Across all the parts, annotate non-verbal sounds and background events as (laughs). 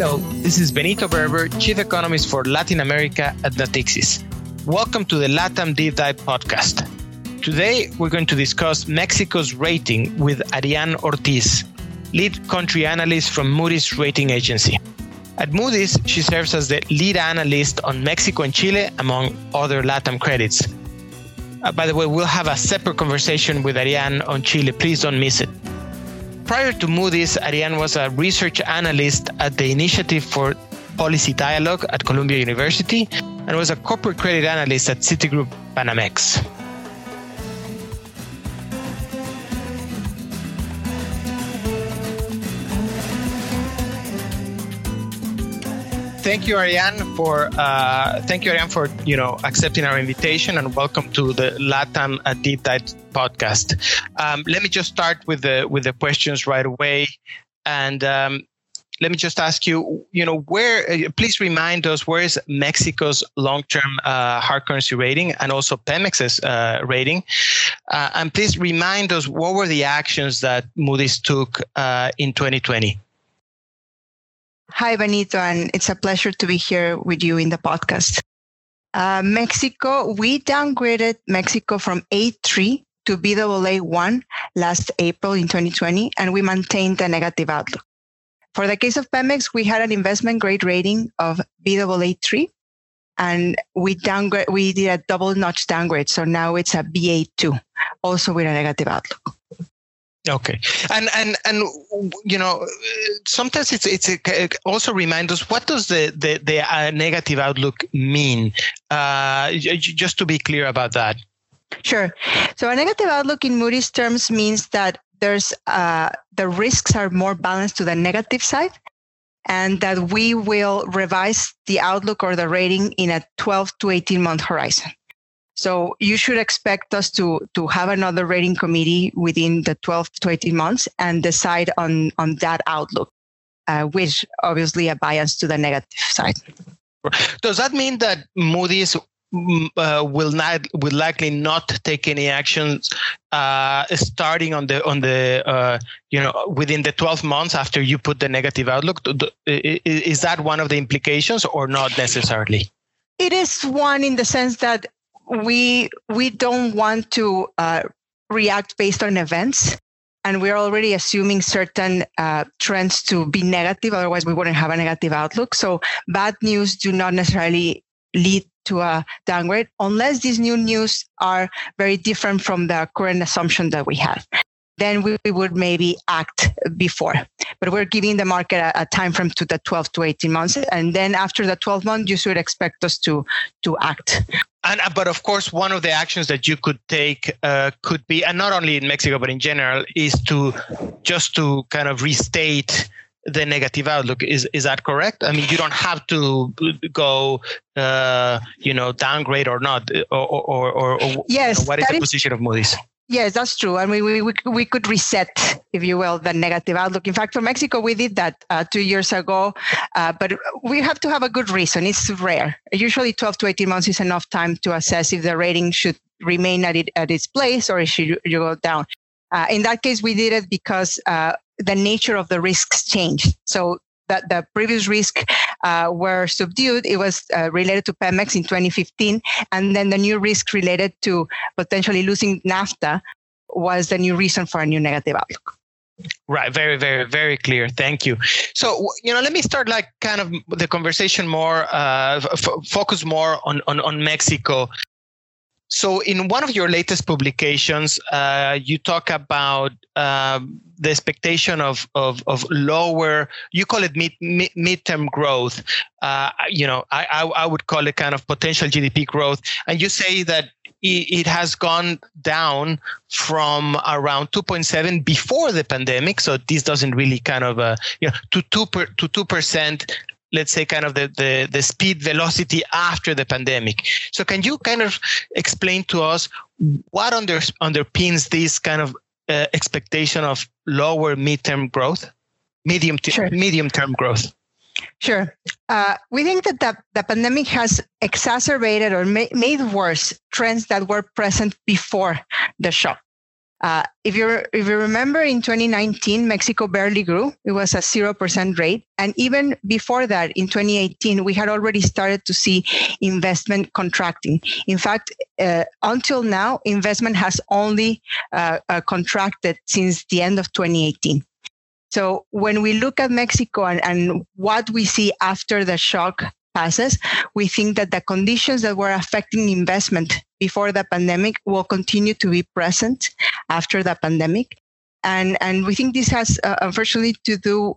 Hello, this is Benito Berber, Chief Economist for Latin America at Natixis. Welcome to the LATAM Deep Dive podcast. Today, we're going to discuss Mexico's rating with Ariane Ortiz, lead country analyst from Moody's rating agency. At Moody's, she serves as the lead analyst on Mexico and Chile, among other LATAM credits. Uh, by the way, we'll have a separate conversation with Ariane on Chile. Please don't miss it. Prior to Moody's, Ariane was a research analyst at the Initiative for Policy Dialogue at Columbia University and was a corporate credit analyst at Citigroup Banamex. Thank you, Ariane, for uh, thank you, Ariane, for you know accepting our invitation and welcome to the Latam Deep Dive podcast. Um, let me just start with the with the questions right away, and um, let me just ask you, you know, where? Uh, please remind us where is Mexico's long-term uh, hard currency rating and also Pemex's uh, rating, uh, and please remind us what were the actions that Moody's took uh, in 2020. Hi, Benito, and it's a pleasure to be here with you in the podcast. Uh, Mexico, we downgraded Mexico from A3 to Baa1 last April in 2020, and we maintained a negative outlook. For the case of Pemex, we had an investment grade rating of Baa3, and we downgrade, we did a double notch downgrade. So now it's a BA2, also with a negative outlook. Okay, and and and you know, sometimes it's it's a, also remind us what does the the, the uh, negative outlook mean? Uh, just to be clear about that. Sure. So a negative outlook in Moody's terms means that there's uh, the risks are more balanced to the negative side, and that we will revise the outlook or the rating in a 12 to 18 month horizon. So you should expect us to to have another rating committee within the 12 to 18 months and decide on on that outlook, uh, which obviously a bias to the negative side. Does that mean that Moody's mm, uh, will not will likely not take any actions uh, starting on the on the uh, you know within the 12 months after you put the negative outlook is that one of the implications or not necessarily it is one in the sense that we we don't want to uh, react based on events. And we're already assuming certain uh, trends to be negative. Otherwise we wouldn't have a negative outlook. So bad news do not necessarily lead to a downgrade unless these new news are very different from the current assumption that we have then we, would maybe act before. But we're giving the market a, a, time frame to the 12 to 18 months. And then after the 12 months, you should expect us to, to act. And, uh, but of course, one of the actions that you could take uh, could be, and not only in Mexico, but in general, is to just to kind of restate the negative outlook. Is is that correct? I mean, you don't have to go, uh, you know, downgrade or not, or or, or, or yes, you know, what is the is, position of Moody's? Yes, that's true. I mean, we, we, we could reset, if you will, the negative outlook. In fact, for Mexico, we did that uh, two years ago, uh, but we have to have a good reason. It's rare. Usually 12 to 18 months is enough time to assess if the rating should remain at, it, at its place or it should you go down. Uh, in that case, we did it because uh, the nature of the risks changed. So that the previous risk uh, were subdued. It was uh, related to Pemex in 2015. And then the new risk related to potentially losing NAFTA was the new reason for a new negative outlook. Right. Very, very, very clear. Thank you. So, you know, let me start like kind of the conversation more, uh, f- focus more on, on, on Mexico. So, in one of your latest publications, uh, you talk about um, the expectation of, of, of lower, you call it mid, mid midterm growth. Uh, you know, I, I, I would call it kind of potential GDP growth. And you say that it has gone down from around 2.7 before the pandemic. So this doesn't really kind of, uh, you know, to two per, to two percent let's say kind of the, the, the speed velocity after the pandemic. So can you kind of explain to us what under, underpins this kind of uh, expectation of lower midterm growth, medium t- sure. medium term growth? Sure. Uh, we think that the, the pandemic has exacerbated or ma- made worse trends that were present before the shock. Uh, if you if you remember, in 2019, Mexico barely grew; it was a zero percent rate, and even before that, in 2018, we had already started to see investment contracting. In fact, uh, until now, investment has only uh, uh contracted since the end of 2018. So when we look at Mexico and, and what we see after the shock passes, we think that the conditions that were affecting investment before the pandemic will continue to be present after the pandemic. And, and we think this has uh, unfortunately to do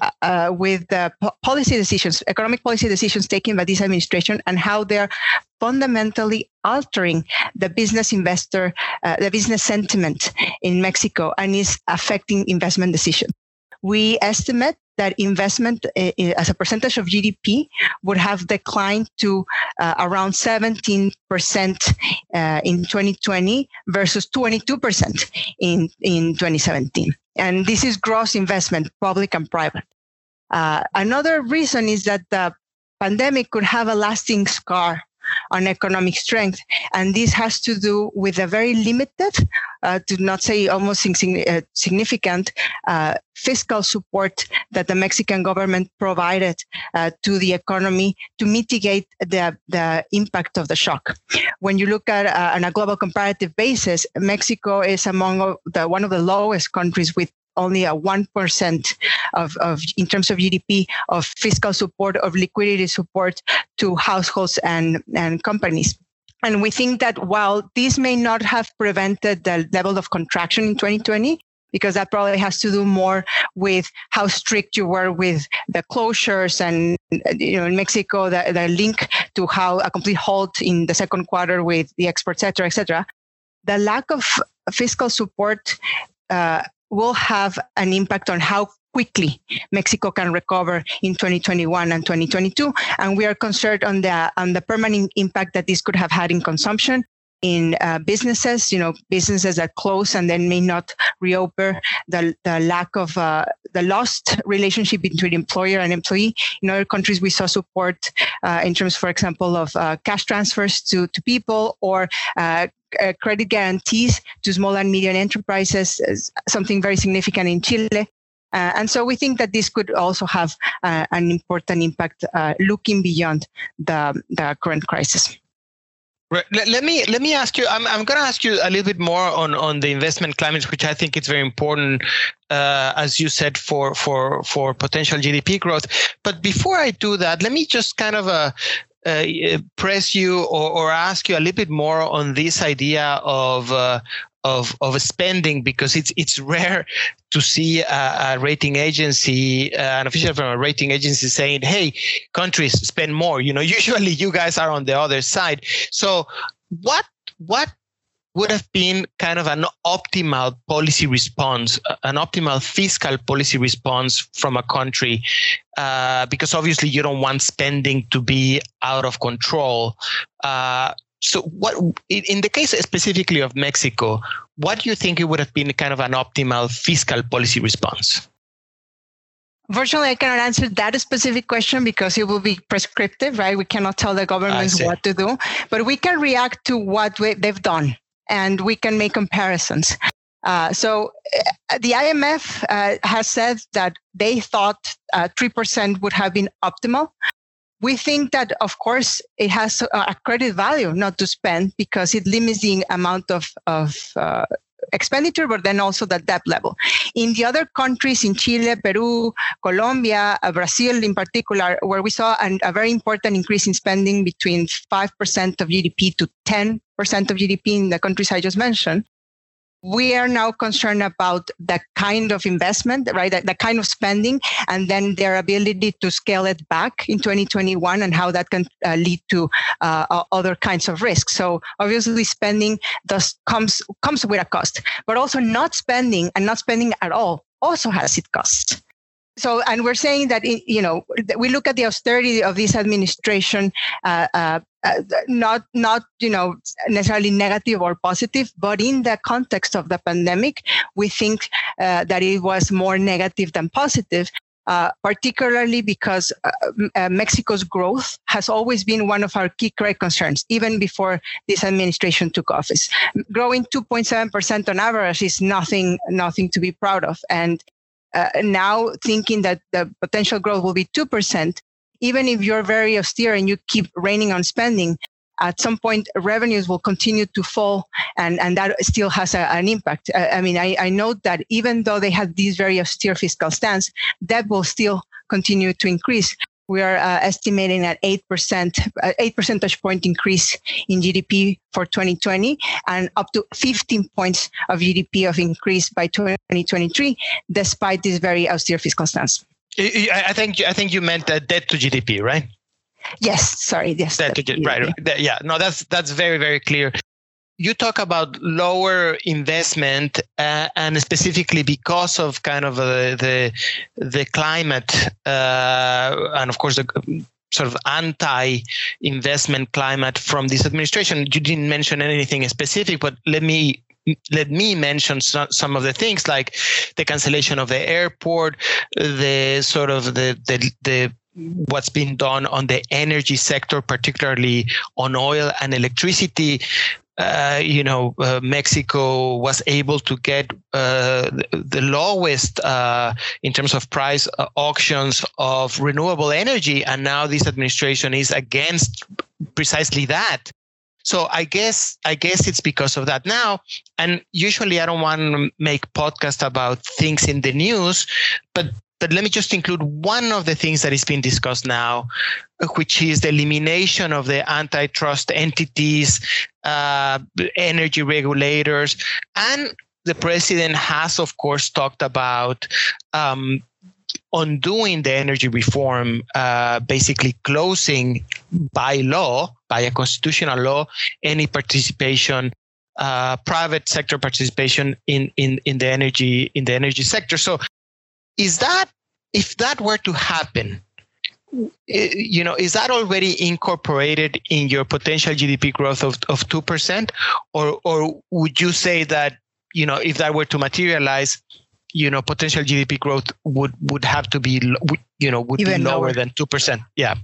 uh, uh with the policy decisions, economic policy decisions taken by this administration, and how they're fundamentally altering the business investor, uh, the business sentiment in Mexico, and is affecting investment decisions we estimate that investment uh, as a percentage of GDP would have declined to uh, around 17% uh, in 2020 versus 22% in, in 2017. And this is gross investment, public and private. Uh, another reason is that the pandemic could have a lasting scar on economic strength. And this has to do with a very limited, uh, to not say almost uh, significant, uh, fiscal support that the Mexican government provided uh, to the economy to mitigate the, the impact of the shock. When you look at uh, on a global comparative basis, Mexico is among the one of the lowest countries with only a 1% of, of, in terms of GDP, of fiscal support, of liquidity support to households and, and companies. And we think that while this may not have prevented the level of contraction in 2020, because that probably has to do more with how strict you were with the closures and you know in Mexico the, the link to how a complete halt in the second quarter with the export sector, etc. The lack of fiscal support uh, will have an impact on how quickly Mexico can recover in 2021 and 2022. And we are concerned on the on the permanent impact that this could have had in consumption in uh, businesses, you know, businesses that close and then may not reopen, the, the lack of uh, the lost relationship between employer and employee. In other countries, we saw support uh, in terms, for example, of uh, cash transfers to, to people or uh, uh, credit guarantees to small and medium enterprises, something very significant in Chile. Uh, and so we think that this could also have uh, an important impact uh, looking beyond the, the current crisis. Right. Let, me let me ask you. I'm I'm going to ask you a little bit more on on the investment climate, which I think is very important, uh, as you said, for for for potential GDP growth. But before I do that, let me just kind of uh, press you or, or, ask you a little bit more on this idea of uh, of of spending because it's it's rare to see a, a rating agency, uh, an official from a rating agency saying, "Hey, countries spend more." You know, (laughs) usually you guys are on the other side. So, what what would have been kind of an optimal policy response, an optimal fiscal policy response from a country, uh, because obviously you don't want spending to be out of control. Uh, so, what in the case specifically of Mexico, what do you think it would have been kind of an optimal fiscal policy response? Unfortunately, I cannot answer that specific question because it will be prescriptive, right? We cannot tell the governments what to do, but we can react to what we, they've done and we can make comparisons. Uh, so uh, the IMF uh, has said that they thought uh, 3% would have been optimal. We think that, of course, it has a credit value not to spend because it limits the amount of, of uh, expenditure, but then also the debt level. In the other countries, in Chile, Peru, Colombia, uh, Brazil in particular, where we saw an, a very important increase in spending between 5% of GDP to 10% of GDP in the countries I just mentioned, we are now concerned about the kind of investment, right? The, the, kind of spending, and then their ability to scale it back in 2021, and how that can uh, lead to uh, other kinds of risks. So obviously, spending does comes comes with a cost, but also not spending and not spending at all also has its cost so and we're saying that you know we look at the austerity of this administration uh, uh, uh, not not you know necessarily negative or positive but in the context of the pandemic we think uh, that it was more negative than positive uh, particularly because uh, uh, Mexico's growth has always been one of our key credit concerns, even before this administration took office. Growing 2.7% on average is nothing, nothing to be proud of. And uh, now thinking that the potential growth will be 2%, even if you're very austere and you keep reining on spending, at some point revenues will continue to fall and, and that still has a, an impact. I, I mean, I, I note that even though they had this very austere fiscal stance, debt will still continue to increase. We are uh, estimating an 8%, uh, 8 percentage point increase in GDP for 2020 and up to 15 points of GDP of increase by 2023, despite this very austere fiscal stance. I think I think you meant uh, debt to GDP, right? Yes, sorry. Yes, that, that, right. That, yeah, no, that's that's very very clear. You talk about lower investment, uh, and specifically because of kind of uh, the the climate, uh, and of course the sort of anti-investment climate from this administration. You didn't mention anything specific, but let me let me mention some of the things like the cancellation of the airport, the sort of the the, the what's been done on the energy sector, particularly on oil and electricity. Uh, you know, uh, Mexico was able to get uh, the lowest uh, in terms of price uh, auctions of renewable energy, and now this administration is against precisely that. So I guess I guess it's because of that now. And usually I don't want to make podcast about things in the news, but but let me just include one of the things that is being discussed now, which is the elimination of the antitrust entities, uh, energy regulators, and the president has, of course, talked about um, undoing the energy reform, uh, basically closing by law, by a constitutional law, any participation uh, private sector participation in, in, in the energy in the energy sector. So is that if that were to happen you know is that already incorporated in your potential gdp growth of, of 2% or or would you say that you know if that were to materialize you know potential gdp growth would would have to be you know would Even be lower, lower. than 2% yeah.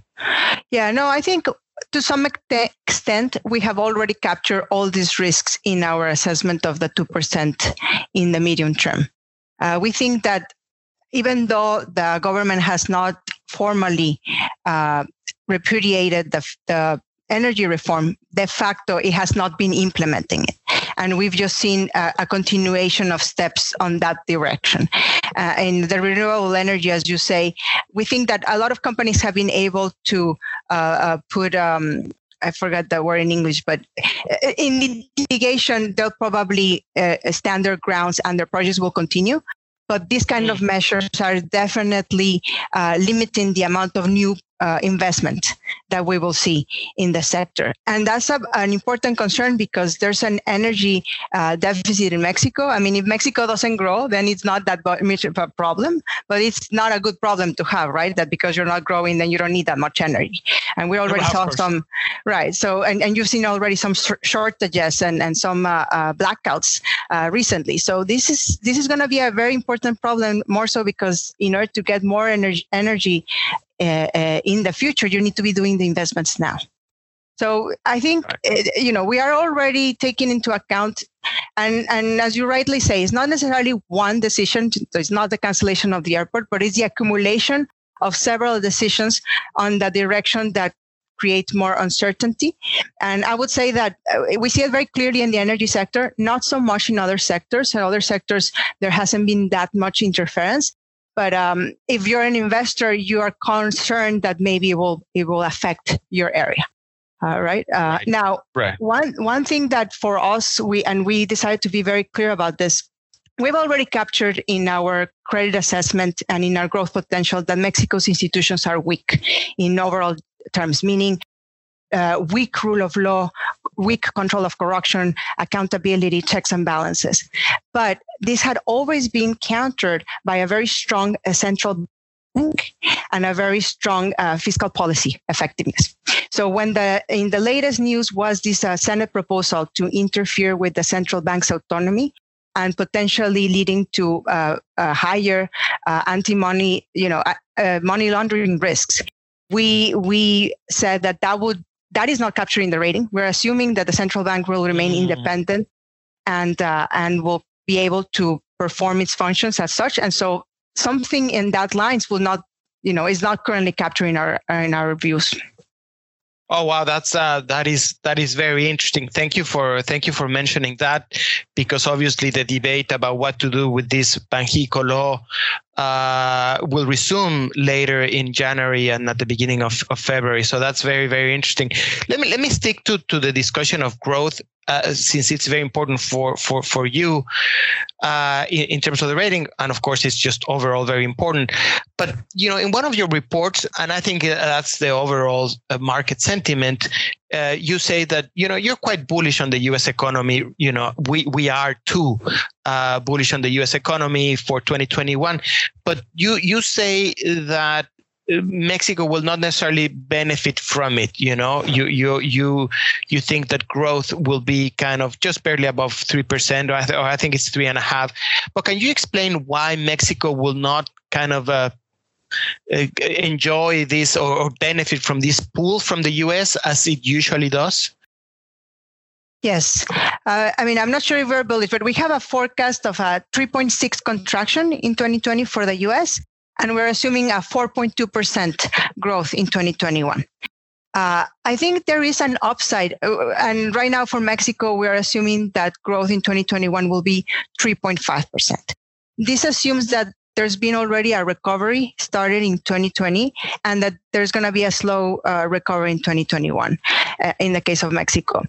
Yeah no i think to some extent, we have already captured all these risks in our assessment of the 2% in the medium term. Uh, we think that even though the government has not formally uh, repudiated the, the energy reform, de facto, it has not been implementing it. And we've just seen a, a continuation of steps on that direction. Uh, in the renewable energy, as you say, we think that a lot of companies have been able to uh, uh, put um, I forgot the word in English, but uh, in litigation, they'll probably uh, stand their grounds and their projects will continue but these kind of mm. measures are definitely uh, limiting the amount of new uh, investment that we will see in the sector. And that's a, an important concern because there's an energy uh, deficit in Mexico. I mean, if Mexico doesn't grow, then it's not that much of a problem, but it's not a good problem to have, right? That because you're not growing, then you don't need that much energy. And we already saw some, right? So, and, and you've seen already some shortages and, and some uh, uh, blackouts uh, recently. So this is this is going to be a very important problem, more so because in order to get more energy, energy uh, uh, in the future, you need to be doing the investments now. So I think right. you know we are already taking into account, and and as you rightly say, it's not necessarily one decision. It's not the cancellation of the airport, but it's the accumulation of several decisions on the direction that create more uncertainty. And I would say that uh, we see it very clearly in the energy sector, not so much in other sectors. In other sectors, there hasn't been that much interference. But um, if you're an investor, you are concerned that maybe it will it will affect your area. Uh, right? Uh, right. now, right. one one thing that for us we and we decided to be very clear about this. We've already captured in our credit assessment and in our growth potential that Mexico's institutions are weak in overall terms, meaning uh, weak rule of law, weak control of corruption, accountability, checks and balances. But this had always been countered by a very strong uh, central bank and a very strong uh, fiscal policy effectiveness. So when the in the latest news was this uh, Senate proposal to interfere with the central bank's autonomy, and potentially leading to uh, higher uh, anti-money, you know, uh, uh, money laundering risks. We we said that that would that is not capturing the rating. We're assuming that the central bank will remain mm. independent and uh, and will be able to perform its functions as such. And so something in that lines will not, you know, is not currently capturing our in our views. Oh wow, that's uh, that is that is very interesting. Thank you for thank you for mentioning that, because obviously the debate about what to do with this Banxico law uh, will resume later in January and at the beginning of, of February. So that's very very interesting. Let me let me stick to to the discussion of growth uh, since it's very important for for for you uh, in, in, terms of the rating, and of course it's just overall very important. But you know, in one of your reports, and I think that's the overall uh, market sentiment. Uh, you say that you know you're quite bullish on the U.S. economy. You know, we we are too uh, bullish on the U.S. economy for 2021. But you you say that Mexico will not necessarily benefit from it. You know, you you you you think that growth will be kind of just barely above three percent, or, or, I think it's three and a half. But can you explain why Mexico will not kind of uh, uh, enjoy this or, or benefit from this pull from the U.S. as it usually does? Yes. Uh, I mean, I'm not sure if we're bullish, but we have a forecast of a 3.6 contraction in 2020 for the US and we're assuming a 4.2% growth in 2021. Uh, I think there is an upside. Uh, and right now for Mexico, we're assuming that growth in 2021 will be 3.5%. This assumes that there's been already a recovery started in 2020 and that there's going to be a slow uh, recovery in 2021 uh, in the case of Mexico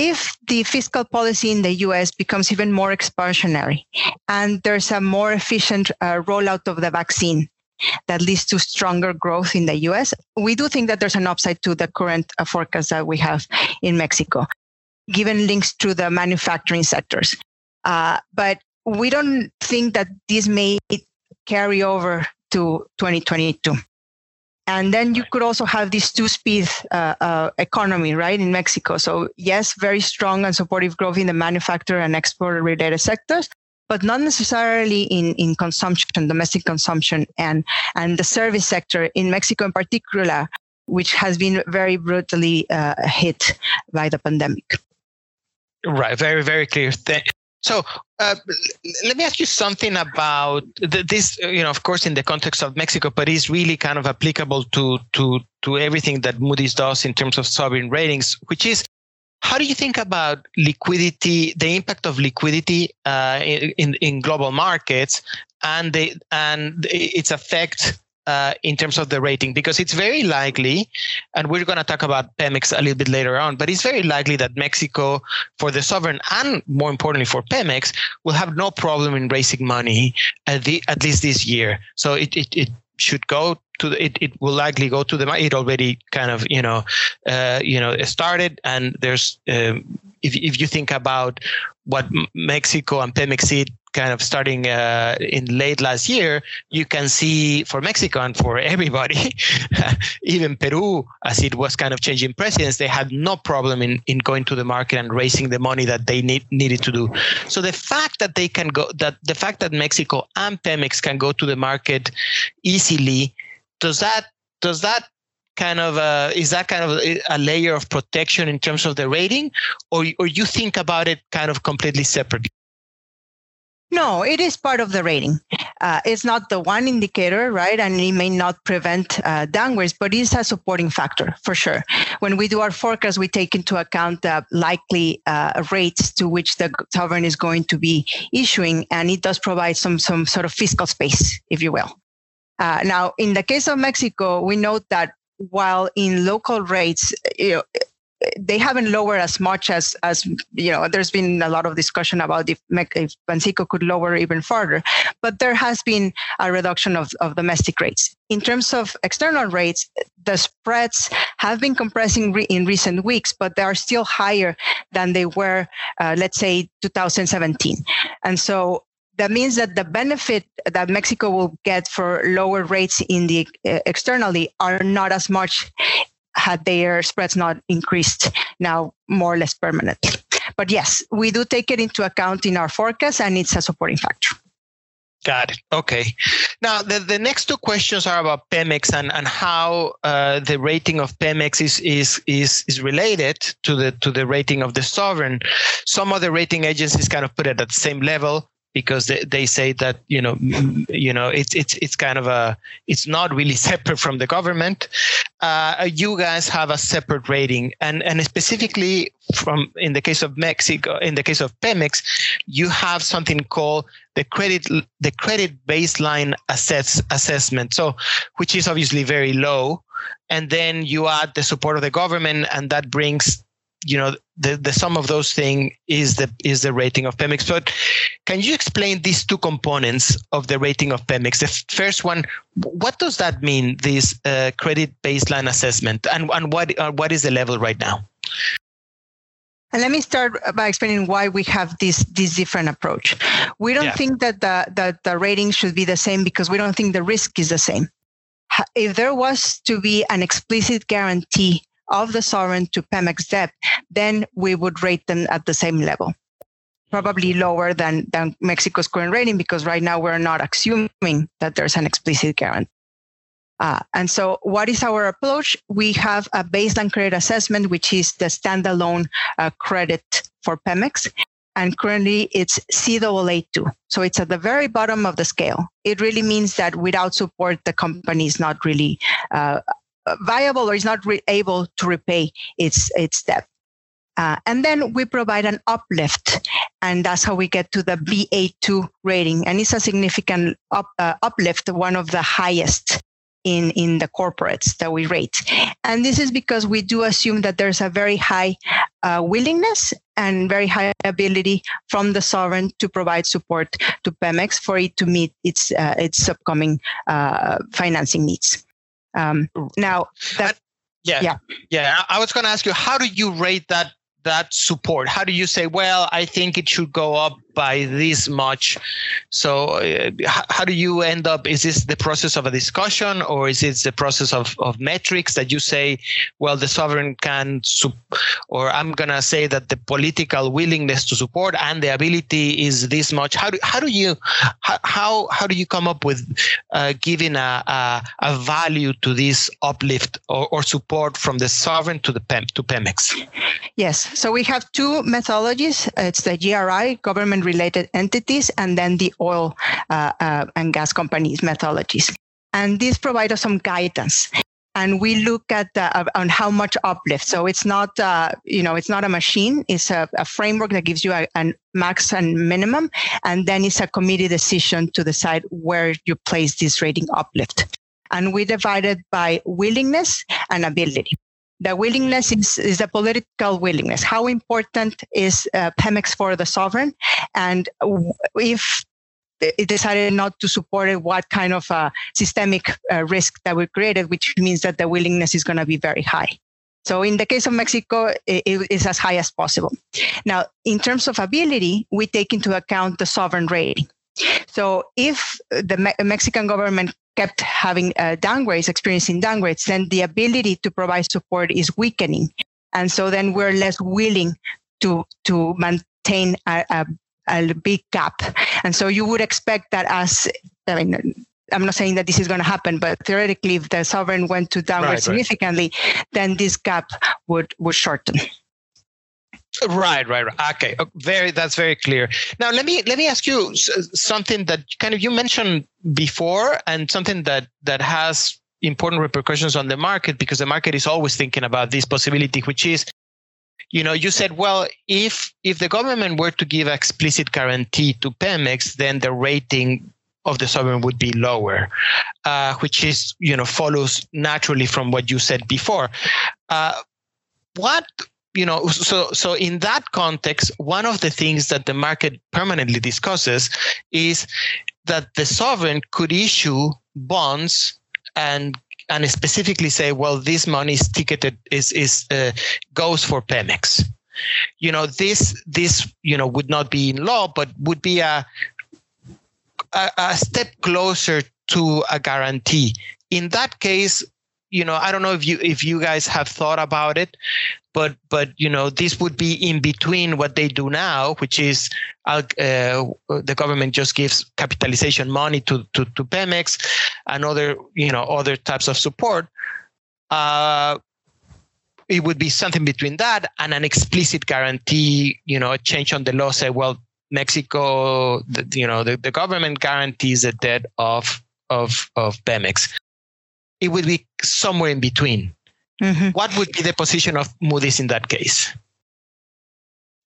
if the fiscal policy in the US becomes even more expansionary and there's a more efficient uh, rollout of the vaccine that leads to stronger growth in the US, we do think that there's an upside to the current uh, forecast that we have in Mexico, given links to the manufacturing sectors. Uh, but we don't think that this may carry over to 2022. And then you could also have this two-speed uh, uh, economy, right, in Mexico. So yes, very strong and supportive growth in the manufacturer and export-related sectors, but not necessarily in, in consumption, domestic consumption, and and the service sector in Mexico in particular, which has been very brutally uh, hit by the pandemic. Right, very very clear. Th- so uh, let me ask you something about this. You know, of course, in the context of Mexico, but is really kind of applicable to to to everything that Moody's does in terms of sovereign ratings, which is how do you think about liquidity, the impact of liquidity uh, in in global markets, and the and its effect uh, in terms of the rating because it's very likely, and we're going to talk about Pemex a little bit later on, but it's very likely that Mexico, for the sovereign and more importantly for Pemex, will have no problem in raising money at, the, at least this year. So it, it, it should go to the, it, it will likely go to the it already kind of you know uh, you know started and there's um, if, if you think about what Mexico and Pemex did kind of starting uh, in late last year, you can see for Mexico and for everybody, (laughs) even Peru, as it was kind of changing presidents, they had no problem in, in going to the market and raising the money that they need, needed to do. So the fact that they can go, that the fact that Mexico and Pemex can go to the market easily, does that does that kind of uh, is that kind of a, layer of protection in terms of the rating, or or you think about it kind of completely separately? No, it is part of the rating. Uh, it's not the one indicator, right? And it may not prevent uh, downwards, but it's a supporting factor for sure. When we do our forecast, we take into account the likely uh, rates to which the sovereign is going to be issuing, and it does provide some some sort of fiscal space, if you will. Uh, now, in the case of Mexico, we note that while in local rates, you know, they haven't lowered as much as as you know there's been a lot of discussion about if, if Banxico could lower even further but there has been a reduction of, of domestic rates. In terms of external rates the spreads have been compressing re- in recent weeks but they are still higher than they were uh, let's say 2017 and so that means that the benefit that Mexico will get for lower rates in the uh, externally are not as much had their spreads not increased now more or less permanently. but yes, we do take it into account in our forecast, and it's a supporting factor. Got it. Okay. Now, the, the next two questions are about Pemex and, and how uh, the rating of Pemex is, is, is, is related to the, to the rating of the sovereign. Some of the rating agencies kind of put it at the same level because they, they say that you know you know it's it's it's kind of a it's not really (laughs) separate from the government. Uh, you guys have a separate rating. And and specifically from in the case of mexico in the case of pemex you have something called the credit the credit baseline assess assessment. So which is obviously very low. And then you add the support of the government and that brings you know the, the sum of those things is the is the rating of Pemex. But can you explain these two components of the rating of Pemex? The first one, what does that mean? This uh, credit baseline assessment, and and what uh, what is the level right now? And let me start by explaining why we have this this different approach. We don't yeah. think that the that the rating should be the same because we don't think the risk is the same. If there was to be an explicit guarantee of the sovereign to Pemex debt, then we would rate them at the same level. Probably lower than, than Mexico's current rating because right now we're not assuming that there's an explicit guarantee. Uh, and so, what is our approach? We have a baseline credit assessment, which is the standalone uh, credit for Pemex. And currently it's CAA2. So it's at the very bottom of the scale. It really means that without support, the company is not really uh, viable or is not re- able to repay its its debt. Uh, and then we provide an uplift, and that's how we get to the BA2 rating, and it's a significant up, uh, uplift, one of the highest in in the corporates that we rate. And this is because we do assume that there's a very high uh, willingness and very high ability from the sovereign to provide support to Pemex for it to meet its uh, its upcoming uh, financing needs. Um, now, that, yeah, yeah, yeah. I was going to ask you, how do you rate that that support? How do you say, well, I think it should go up by this much. So, uh, how do you end up? Is this the process of a discussion, or is it the process of, of metrics that you say, well, the sovereign can, or I'm gonna say that the political willingness to support and the ability is this much? How do how do you how how, do you come up with uh, giving a, a, a value to this uplift or, or support from the sovereign to the PEM to Pemex? Yes, so we have two methodologies. It's the GRI, government related entities, and then the oil uh, uh, and gas companies methodologies. And these provide us some guidance. And we look at uh, on how much uplift. So it's not, uh, you know, it's not a machine. It's a, a framework that gives you a, a, max and minimum, and then it's a committee decision to decide where you place this rating uplift. And we divide it by willingness and ability the willingness is, is a political willingness. How important is uh, Pemex for the sovereign? And if it decided not to support it, what kind of uh, systemic uh, risk that we created, which means that the willingness is going to be very high. So in the case of Mexico, it is as high as possible. Now, in terms of ability, we take into account the sovereign rating. So if the Me- Mexican government kept having uh, downgrades, experiencing downgrades, then the ability to provide support is weakening. And so then we're less willing to, to maintain a, a, a big gap. And so you would expect that as, I mean, I'm not saying that this is going to happen, but theoretically, if the sovereign went to downgrade right, significantly, right. then this gap would, would shorten. Right, right, right. Okay, oh, very. That's very clear. Now, let me let me ask you something that kind of you mentioned before, and something that that has important repercussions on the market because the market is always thinking about this possibility, which is, you know, you said, well, if if the government were to give explicit guarantee to Pemex, then the rating of the sovereign would be lower, uh, which is you know follows naturally from what you said before. Uh, what you know so so in that context one of the things that the market permanently discusses is that the sovereign could issue bonds and and specifically say well this money is ticketed is is uh, goes for pemex. You know this this you know would not be in law but would be a a, a step closer to a guarantee. In that case you know, I don't know if you if you guys have thought about it, but but you know, this would be in between what they do now, which is uh, the government just gives capitalization money to to to Pemex and other you know other types of support. Uh, it would be something between that and an explicit guarantee, you know, a change on the law say, well, Mexico, the, you know, the, the government guarantees the debt of of of Pemex. It would be somewhere in between. Mm-hmm. What would be the position of Moody's in that case?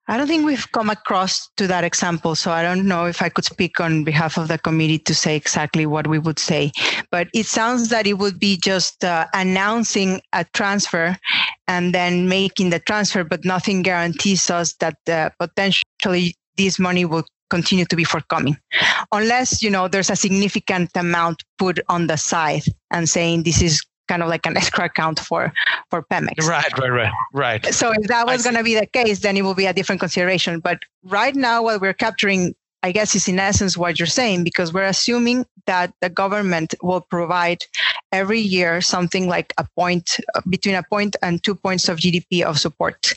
I don't think we've come across to that example, so I don't know if I could speak on behalf of the committee to say exactly what we would say. But it sounds that it would be just uh, announcing a transfer and then making the transfer, but nothing guarantees us that uh, potentially this money will continue to be forthcoming unless you know there's a significant amount put on the side and saying this is kind of like an (laughs) escrow account for for Pemex. Right, right, right, right. So if that was going to be the case, then it will be a different consideration. But right now, what we're capturing, I guess, is in essence what you're saying because we're assuming that the government will provide every year something like a point between a point and two points of GDP of support.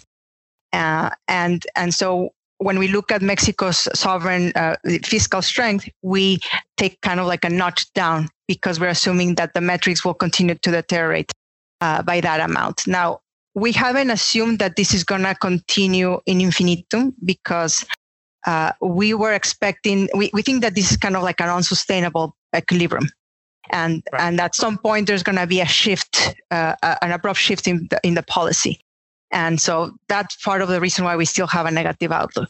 Uh, and and so when we look at Mexico's sovereign uh, fiscal strength, we take kind of like a notch down because we're assuming that the metrics will continue to deteriorate uh, by that amount. Now, we haven't assumed that this is going to continue in infinitum because uh, we were expecting, we, we think that this is kind of like an unsustainable equilibrium. And, right. and at some point, there's going to be a shift, uh, an abrupt shift in the, in the policy. And so that's part of the reason why we still have a negative outlook.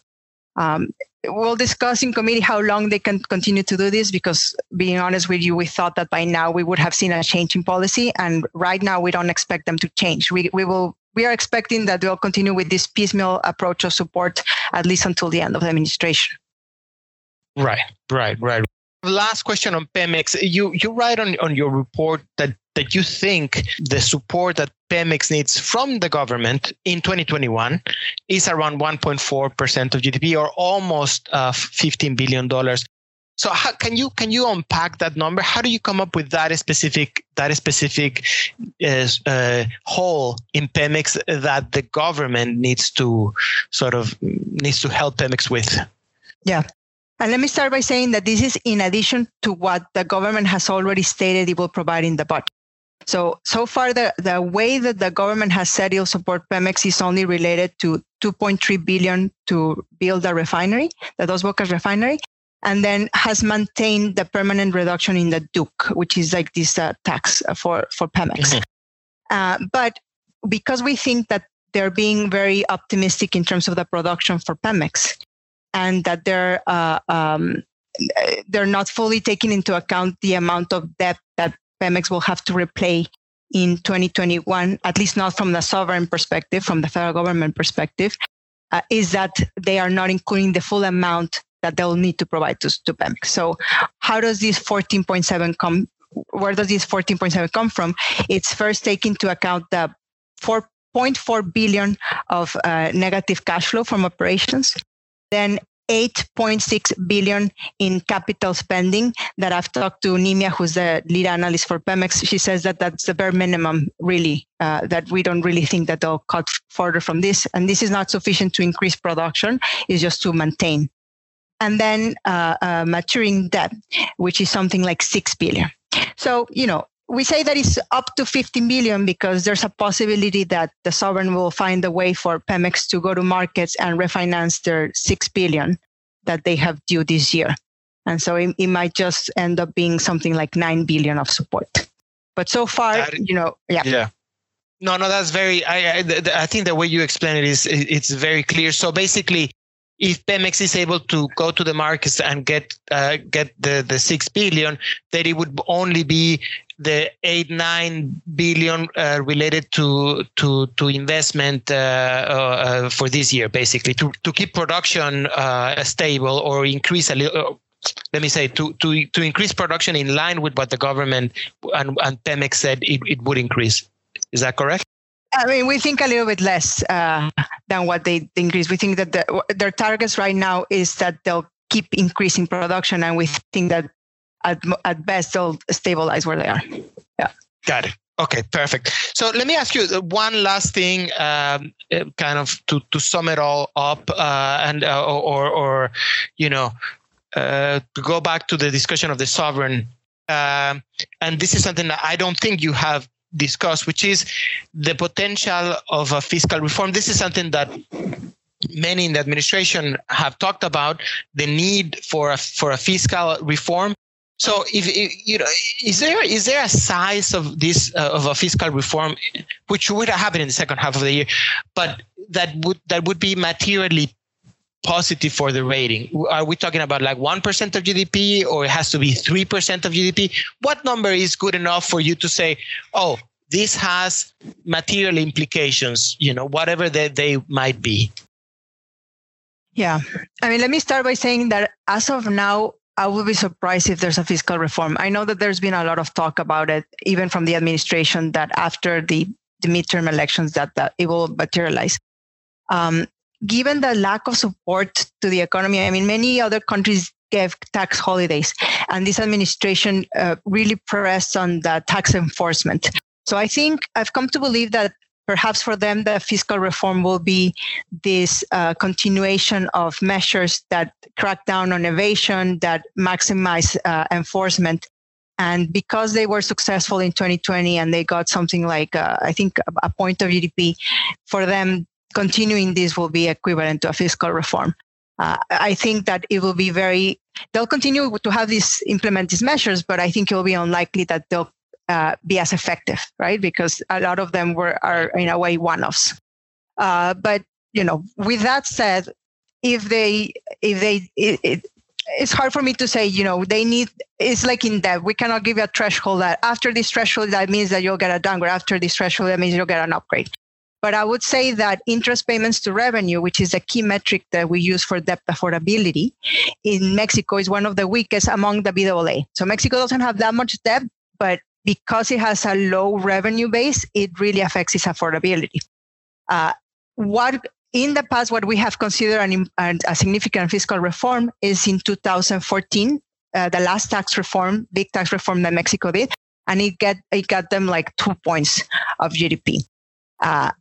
Um, we'll discuss in committee how long they can continue to do this because being honest with you we thought that by now we would have seen a change in policy. And right now we don't expect them to change. We, we will we are expecting that they'll continue with this piecemeal approach of support at least until the end of the administration. Right right right last question on pemex you you write on, on your report that that you think the support that Pemex needs from the government in 2021 is around 1.4% of GDP or almost uh, 15 billion dollars. So how, can you can you unpack that number? How do you come up with that specific that specific uh, uh, hole in Pemex that the government needs to sort of needs to help Pemex with? Yeah. And let me start by saying that this is in addition to what the government has already stated it will provide in the budget. So, so far, the, the way that the government has said it'll support Pemex is only related to 2.3 billion to build a refinery, the Dos Bocas refinery, and then has maintained the permanent reduction in the DUC, which is like this uh, tax for, for Pemex. Mm-hmm. Uh, but because we think that they're being very optimistic in terms of the production for Pemex, and that they're uh, um, they're not fully taking into account the amount of debt that Pemex will have to repay in 2021, at least not from the sovereign perspective, from the federal government perspective, uh, is that they are not including the full amount that they'll need to provide to, to Pemex. So, how does this 14.7 come? Where does this 14.7 come from? It's first taking into account the 4.4 billion of uh, negative cash flow from operations, then 8.6 billion in capital spending that I've talked to Nymia, who's the lead analyst for Pemex. She says that that's the bare minimum, really, uh, that we don't really think that they'll cut further from this. And this is not sufficient to increase production, it's just to maintain. And then uh, uh, maturing debt, which is something like 6 billion. So, you know, we say that it's up to 50 million because there's a possibility that the sovereign will find a way for Pemex to go to markets and refinance their 6 billion that they have due this year. And so it, it might just end up being something like 9 billion of support. But so far, that, you know, yeah. Yeah. No, no, that's very. I, I, I think the way you explain it is it's very clear. So basically, if Pemex is able to go to the markets and get uh, get the the six billion, that it would only be the eight nine billion uh, related to to to investment uh, uh for this year, basically to to keep production uh, stable or increase a little. Uh, let me say to to to increase production in line with what the government and, and Pemex said it, it would increase. Is that correct? I mean, we think a little bit less uh, than what they increase. We think that the, their targets right now is that they'll keep increasing production, and we think that at, at best they'll stabilize where they are. Yeah. Got it. Okay, perfect. So let me ask you one last thing, um, uh, kind of to, to sum it all up, uh, and uh, or or you know, uh, to go back to the discussion of the sovereign. Um, and this is something that I don't think you have discussed, which is the potential of a fiscal reform. This is something that many in the administration have talked about the need for a, for a fiscal reform so, if, you know, is there is there a size of this uh, of a fiscal reform which would happen in the second half of the year, but that would that would be materially positive for the rating? Are we talking about like one percent of GDP, or it has to be three percent of GDP? What number is good enough for you to say, oh, this has material implications? You know, whatever that they might be. Yeah, I mean, let me start by saying that as of now, I would be surprised if there's a fiscal reform. I know that there's been a lot of talk about it, even from the administration, that after the, the midterm elections, that, that it will materialize. Um, given the lack of support to the economy, I mean, many other countries gave tax holidays, and this administration uh, really pressed on the tax enforcement. So I think I've come to believe that perhaps for them, the fiscal reform will be this uh, continuation of measures that crack down on evasion, that maximize uh, enforcement. And because they were successful in 2020 and they got something like, uh, I think, a point of GDP, for them, continuing this will be equivalent to a fiscal reform. Uh, I think that it will be very, they'll continue to have these, implement these measures, but I think it will be unlikely that they'll uh, be as effective, right? Because a lot of them were are in a way one-offs. Uh, but you know, with that said, if they if they it, it, it's hard for me to say, you know, they need, it's like in debt. We cannot give you a threshold that after this threshold, that means that you'll get a downgrade. After this threshold, that means you'll get an upgrade. But I would say that interest payments to revenue, which is a key metric that we use for debt affordability in Mexico, is one of the weakest among the BAA. So Mexico doesn't have that much debt, but because it has a low revenue base, it really affects its affordability. Uh, what in the past, what we have considered an, an, a significant fiscal reform is in 2014, uh, the last tax reform, big tax reform that Mexico did, and it get it got them like two points of GDP. Uh,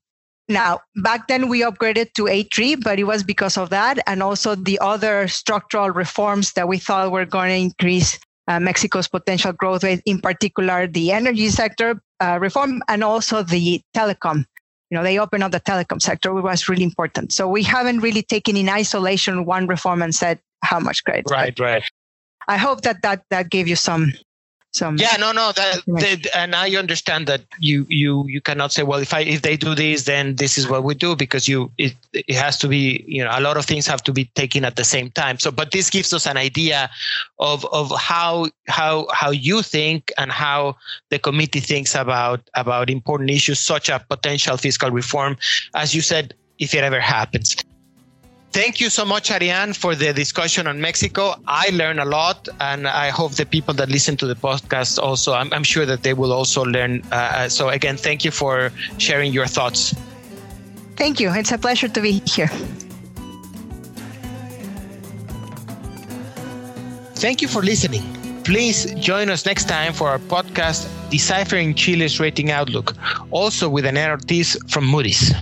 now, back then we upgraded to A3, but it was because of that, and also the other structural reforms that we thought were going to increase uh, Mexico's potential growth rate, in particular the energy sector uh, reform and also the telecom. You know, they opened up the telecom sector, which was really important. So we haven't really taken in isolation one reform and said how much credit. Right, right. I hope that that that gave you some some yeah no no that, that, and i understand that you you you cannot say well if i if they do this then this is what we do because you it it has to be you know a lot of things have to be taken at the same time. So but this gives us an idea of of how how how you think and how the committee thinks about about important issues such a potential fiscal reform. As you said if it ever happens Thank you so much, Ariane, for the discussion on Mexico. I learned a lot, and I hope the people that listen to the podcast also, I'm, I'm sure that they will also learn. Uh, uh, so, again, thank you for sharing your thoughts. Thank you. It's a pleasure to be here. Thank you for listening. Please join us next time for our podcast, Deciphering Chile's Rating Outlook, also with an Ortiz from Moody's.